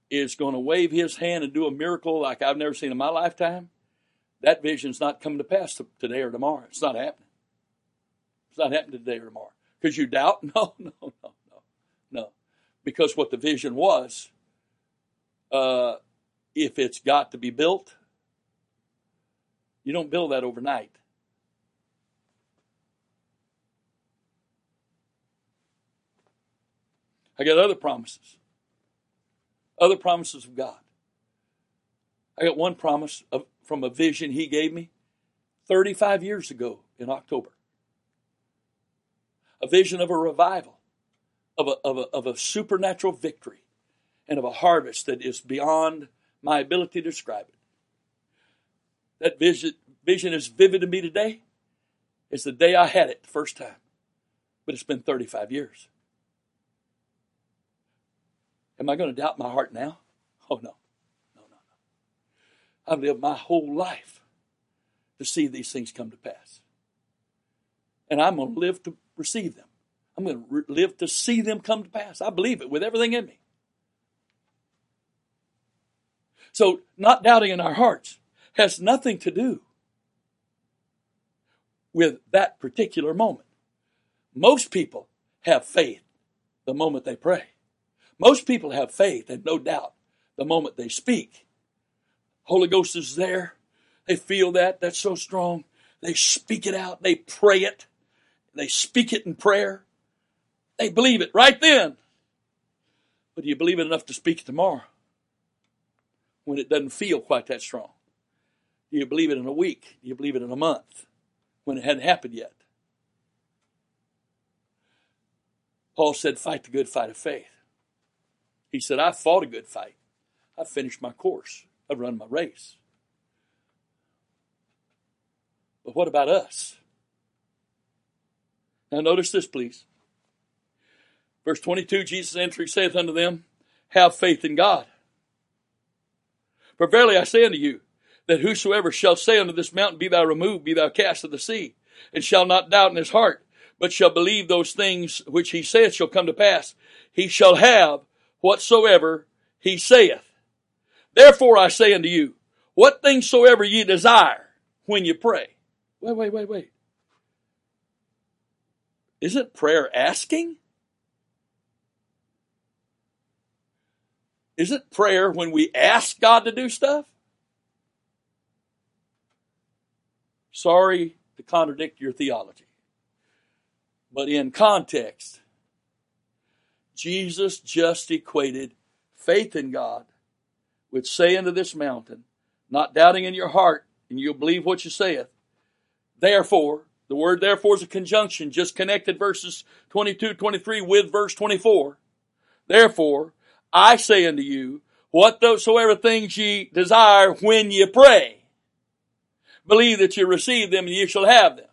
is going to wave His hand and do a miracle like I've never seen in my lifetime, that vision's not coming to pass today or tomorrow. It's not happening. It's not happening today or tomorrow. Because you doubt? No, no, no, no, no. Because what the vision was, uh, if it's got to be built, you don't build that overnight. I got other promises. Other promises of God. I got one promise of, from a vision He gave me 35 years ago in October a vision of a revival, of a, of a, of a supernatural victory, and of a harvest that is beyond my ability to describe it. That vision, vision is vivid to me today It's the day I had it the first time, but it's been 35 years. Am I going to doubt my heart now? Oh, no. No, no, no. I've lived my whole life to see these things come to pass. And I'm going to live to receive them. I'm going to re- live to see them come to pass. I believe it with everything in me. So, not doubting in our hearts has nothing to do with that particular moment. Most people have faith the moment they pray. Most people have faith and no doubt the moment they speak. Holy Ghost is there. They feel that. That's so strong. They speak it out. They pray it. They speak it in prayer. They believe it right then. But do you believe it enough to speak it tomorrow when it doesn't feel quite that strong? Do you believe it in a week? Do you believe it in a month when it hadn't happened yet? Paul said, Fight the good fight of faith. He said, I fought a good fight. I finished my course. I've run my race. But what about us? Now, notice this, please. Verse 22 Jesus answering saith unto them, Have faith in God. For verily I say unto you, that whosoever shall say unto this mountain, Be thou removed, be thou cast to the sea, and shall not doubt in his heart, but shall believe those things which he saith shall come to pass, he shall have whatsoever he saith. Therefore I say unto you, what things soever ye desire when you pray. Wait, wait, wait, wait. Isn't prayer asking? Isn't prayer when we ask God to do stuff? Sorry to contradict your theology. But in context, Jesus just equated faith in God with saying to this mountain, not doubting in your heart, and you'll believe what you saith. Therefore, the word therefore is a conjunction, just connected verses 22, 23 with verse 24. Therefore, I say unto you, whatsoever things ye desire when ye pray, believe that you receive them and ye shall have them.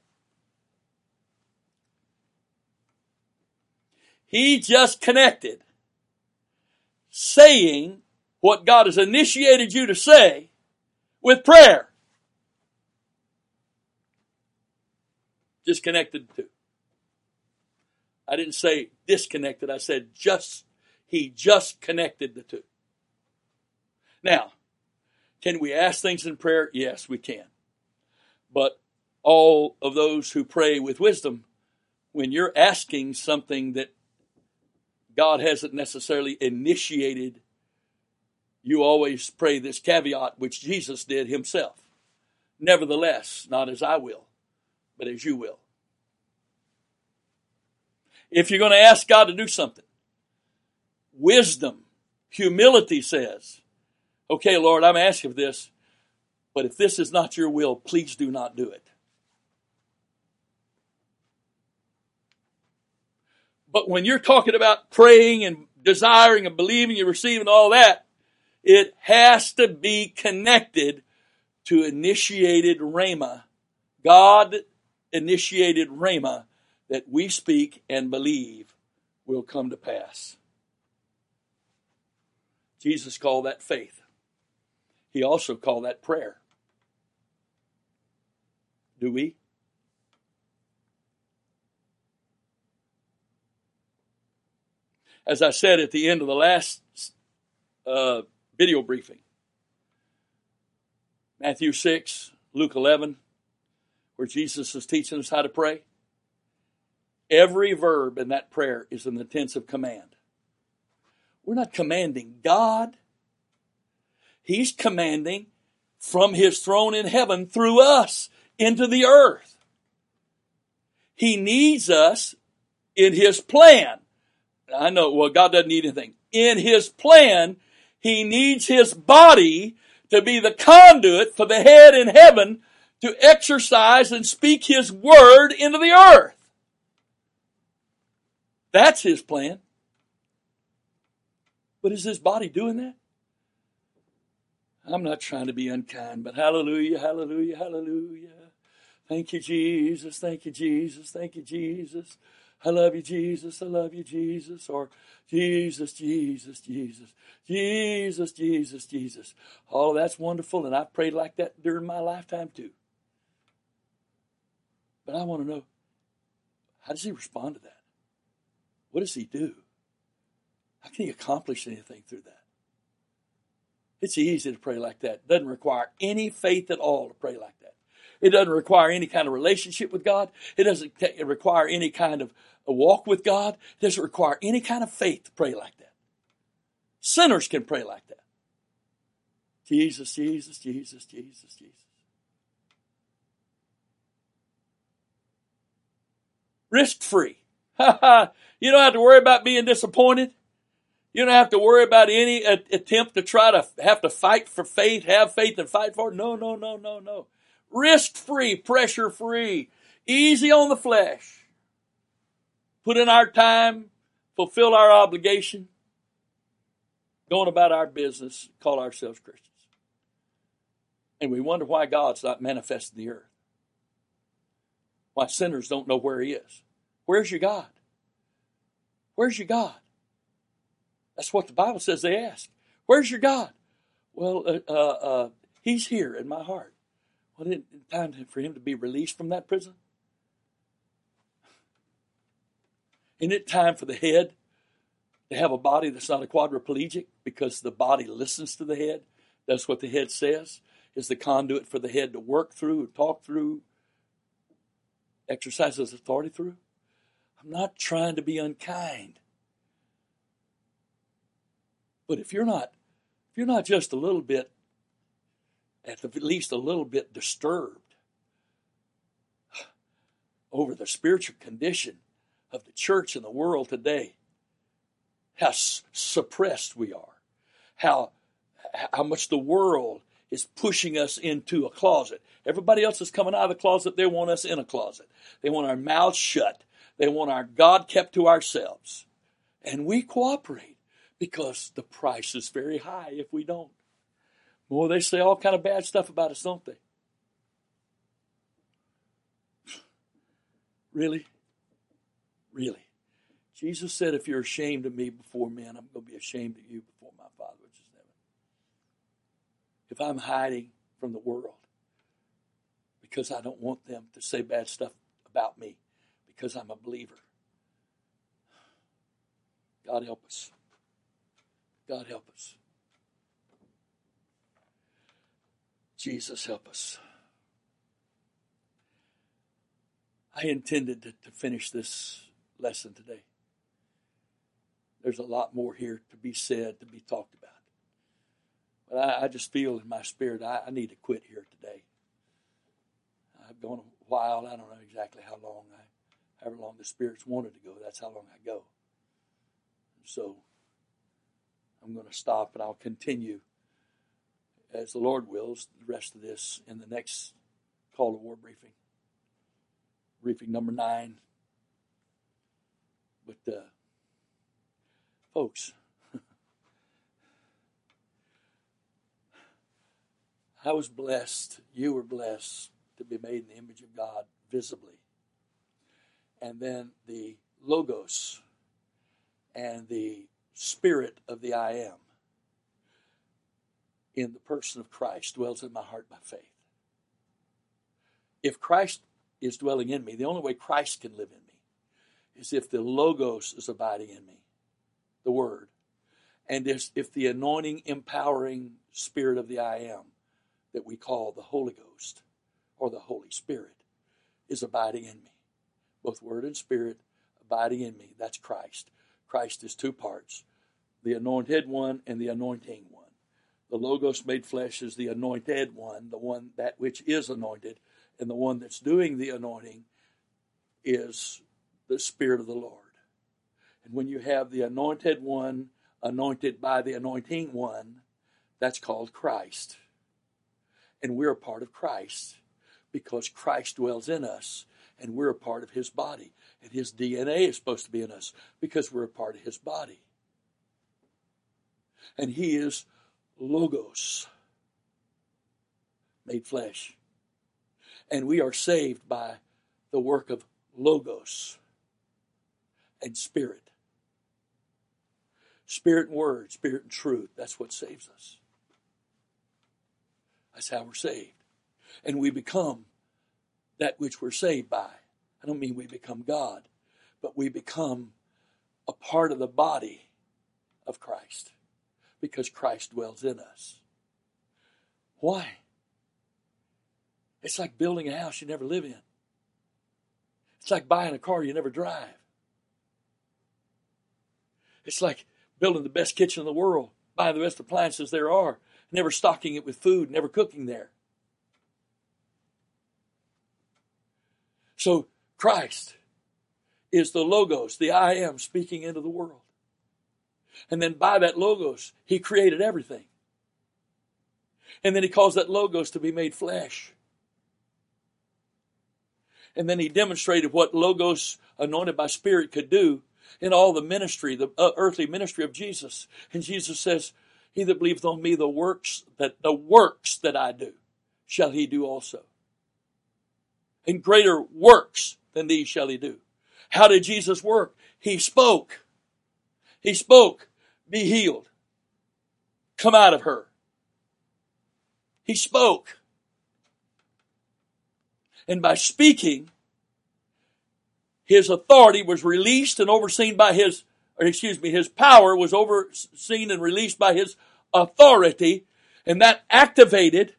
He just connected saying what God has initiated you to say with prayer. Just connected two. I didn't say disconnected. I said just, he just connected the two. Now, can we ask things in prayer? Yes, we can. But all of those who pray with wisdom, when you're asking something that God hasn't necessarily initiated, you always pray this caveat, which Jesus did himself. Nevertheless, not as I will, but as you will. If you're going to ask God to do something, wisdom, humility says, okay, Lord, I'm asking for this, but if this is not your will, please do not do it. But when you're talking about praying and desiring and believing and receiving all that, it has to be connected to initiated rhema. God initiated rhema that we speak and believe will come to pass. Jesus called that faith. He also called that prayer. Do we? As I said at the end of the last uh, video briefing. Matthew 6, Luke 11, where Jesus is teaching us how to pray. Every verb in that prayer is in the tense of command. We're not commanding God. He's commanding from his throne in heaven through us into the earth. He needs us in his plan. I know, well, God doesn't need anything. In His plan, He needs His body to be the conduit for the head in heaven to exercise and speak His word into the earth. That's His plan. But is His body doing that? I'm not trying to be unkind, but hallelujah, hallelujah, hallelujah. Thank you, Jesus. Thank you, Jesus. Thank you, Jesus. I love you, Jesus. I love you, Jesus. Or Jesus, Jesus, Jesus. Jesus, Jesus, Jesus. Oh, that's wonderful. And I've prayed like that during my lifetime too. But I want to know how does he respond to that? What does he do? How can he accomplish anything through that? It's easy to pray like that. It doesn't require any faith at all to pray like that. It doesn't require any kind of relationship with God. It doesn't require any kind of walk with God. It doesn't require any kind of faith to pray like that. Sinners can pray like that. Jesus, Jesus, Jesus, Jesus, Jesus. Risk free. you don't have to worry about being disappointed. You don't have to worry about any attempt to try to have to fight for faith, have faith and fight for it. No, no, no, no, no. Risk free, pressure free, easy on the flesh put in our time, fulfill our obligation, going about our business, call ourselves Christians. And we wonder why God's not manifested in the earth. Why sinners don't know where He is. Where's your God? Where's your God? That's what the Bible says they ask. Where's your God? Well, uh, uh, uh, He's here in my heart. Well, it time for Him to be released from that prison? Isn't it time for the head to have a body that's not a quadriplegic because the body listens to the head? That's what the head says, is the conduit for the head to work through, talk through, exercise his authority through. I'm not trying to be unkind. But if you're not, if you're not just a little bit, at the least a little bit disturbed over the spiritual condition of the church and the world today, how suppressed we are, how, how much the world is pushing us into a closet. Everybody else is coming out of the closet. They want us in a closet. They want our mouths shut. They want our God kept to ourselves. And we cooperate because the price is very high if we don't. Well, they say all kind of bad stuff about us, don't they? Really? Really. Jesus said, If you're ashamed of me before men, I'm going to be ashamed of you before my Father which is heaven. If I'm hiding from the world because I don't want them to say bad stuff about me because I'm a believer, God help us. God help us. Jesus help us. I intended to, to finish this lesson today. There's a lot more here to be said, to be talked about. But I, I just feel in my spirit I, I, need to quit here today. I've gone a while. I don't know exactly how long. I, however long the Spirit's wanted to go, that's how long I go. So I'm going to stop and I'll continue as the Lord wills the rest of this in the next call to war briefing. Briefing number nine. But, uh, folks, I was blessed, you were blessed to be made in the image of God visibly. And then the Logos and the Spirit of the I Am in the person of Christ dwells in my heart by faith. If Christ is dwelling in me, the only way Christ can live in me is if the Logos is abiding in me, the Word, and if, if the anointing, empowering Spirit of the I Am that we call the Holy Ghost or the Holy Spirit is abiding in me. Both Word and Spirit abiding in me. That's Christ. Christ is two parts the anointed one and the anointing. The Logos made flesh is the anointed one, the one that which is anointed, and the one that's doing the anointing is the Spirit of the Lord. And when you have the anointed one anointed by the anointing one, that's called Christ. And we're a part of Christ because Christ dwells in us and we're a part of his body. And his DNA is supposed to be in us because we're a part of his body. And he is Logos, made flesh. And we are saved by the work of Logos and Spirit. Spirit and Word, Spirit and truth. That's what saves us. That's how we're saved. And we become that which we're saved by. I don't mean we become God, but we become a part of the body of Christ because Christ dwells in us. Why? It's like building a house you never live in. It's like buying a car you never drive. It's like building the best kitchen in the world, buying the best appliances there are, never stocking it with food, never cooking there. So Christ is the Logos, the I am speaking into the world. And then by that Logos, He created everything. And then He caused that Logos to be made flesh. And then He demonstrated what Logos, anointed by Spirit, could do in all the ministry, the uh, earthly ministry of Jesus. And Jesus says, He that believeth on me, the works that the works that I do, shall he do also. And greater works than these shall he do. How did Jesus work? He spoke. He spoke, be healed. Come out of her. He spoke. And by speaking, his authority was released and overseen by his, or excuse me, his power was overseen and released by his authority, and that activated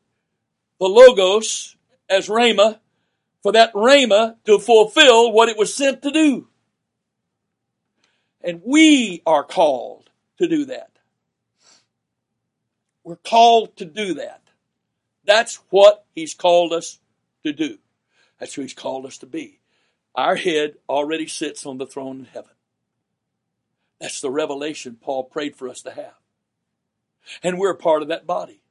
the Logos as Rhema for that Rhema to fulfill what it was sent to do. And we are called to do that. We're called to do that. That's what He's called us to do. That's who He's called us to be. Our head already sits on the throne in heaven. That's the revelation Paul prayed for us to have. And we're a part of that body.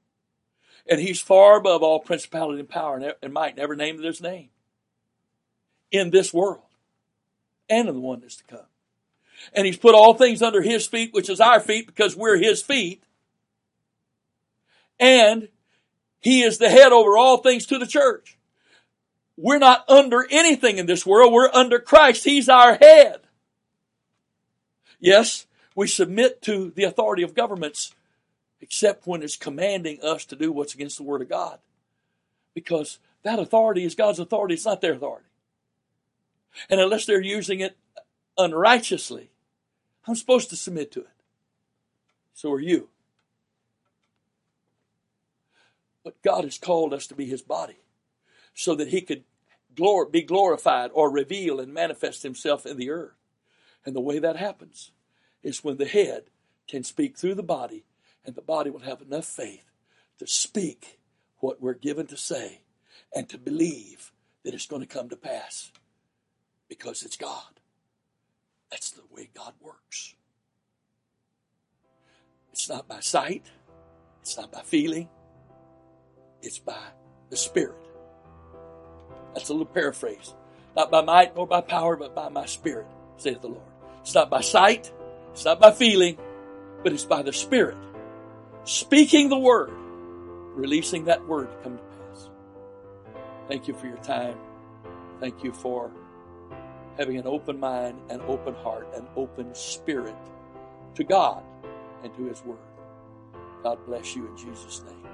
And he's far above all principality and power and might, never named his name in this world and in the one that's to come. And he's put all things under his feet, which is our feet because we're his feet. And he is the head over all things to the church. We're not under anything in this world. We're under Christ. He's our head. Yes, we submit to the authority of governments, except when it's commanding us to do what's against the Word of God. Because that authority is God's authority, it's not their authority. And unless they're using it unrighteously, I'm supposed to submit to it. So are you. But God has called us to be His body so that he could glor- be glorified or reveal and manifest himself in the earth. And the way that happens is when the head can speak through the body, and the body will have enough faith to speak what we're given to say and to believe that it's going to come to pass because it's God. That's the way God works. It's not by sight, it's not by feeling, it's by the Spirit. That's a little paraphrase. Not by might nor by power, but by my Spirit, saith the Lord. It's not by sight, it's not by feeling, but it's by the Spirit. Speaking the word, releasing that word to come to pass. Thank you for your time. Thank you for having an open mind, an open heart, an open spirit to God and to His Word. God bless you in Jesus' name.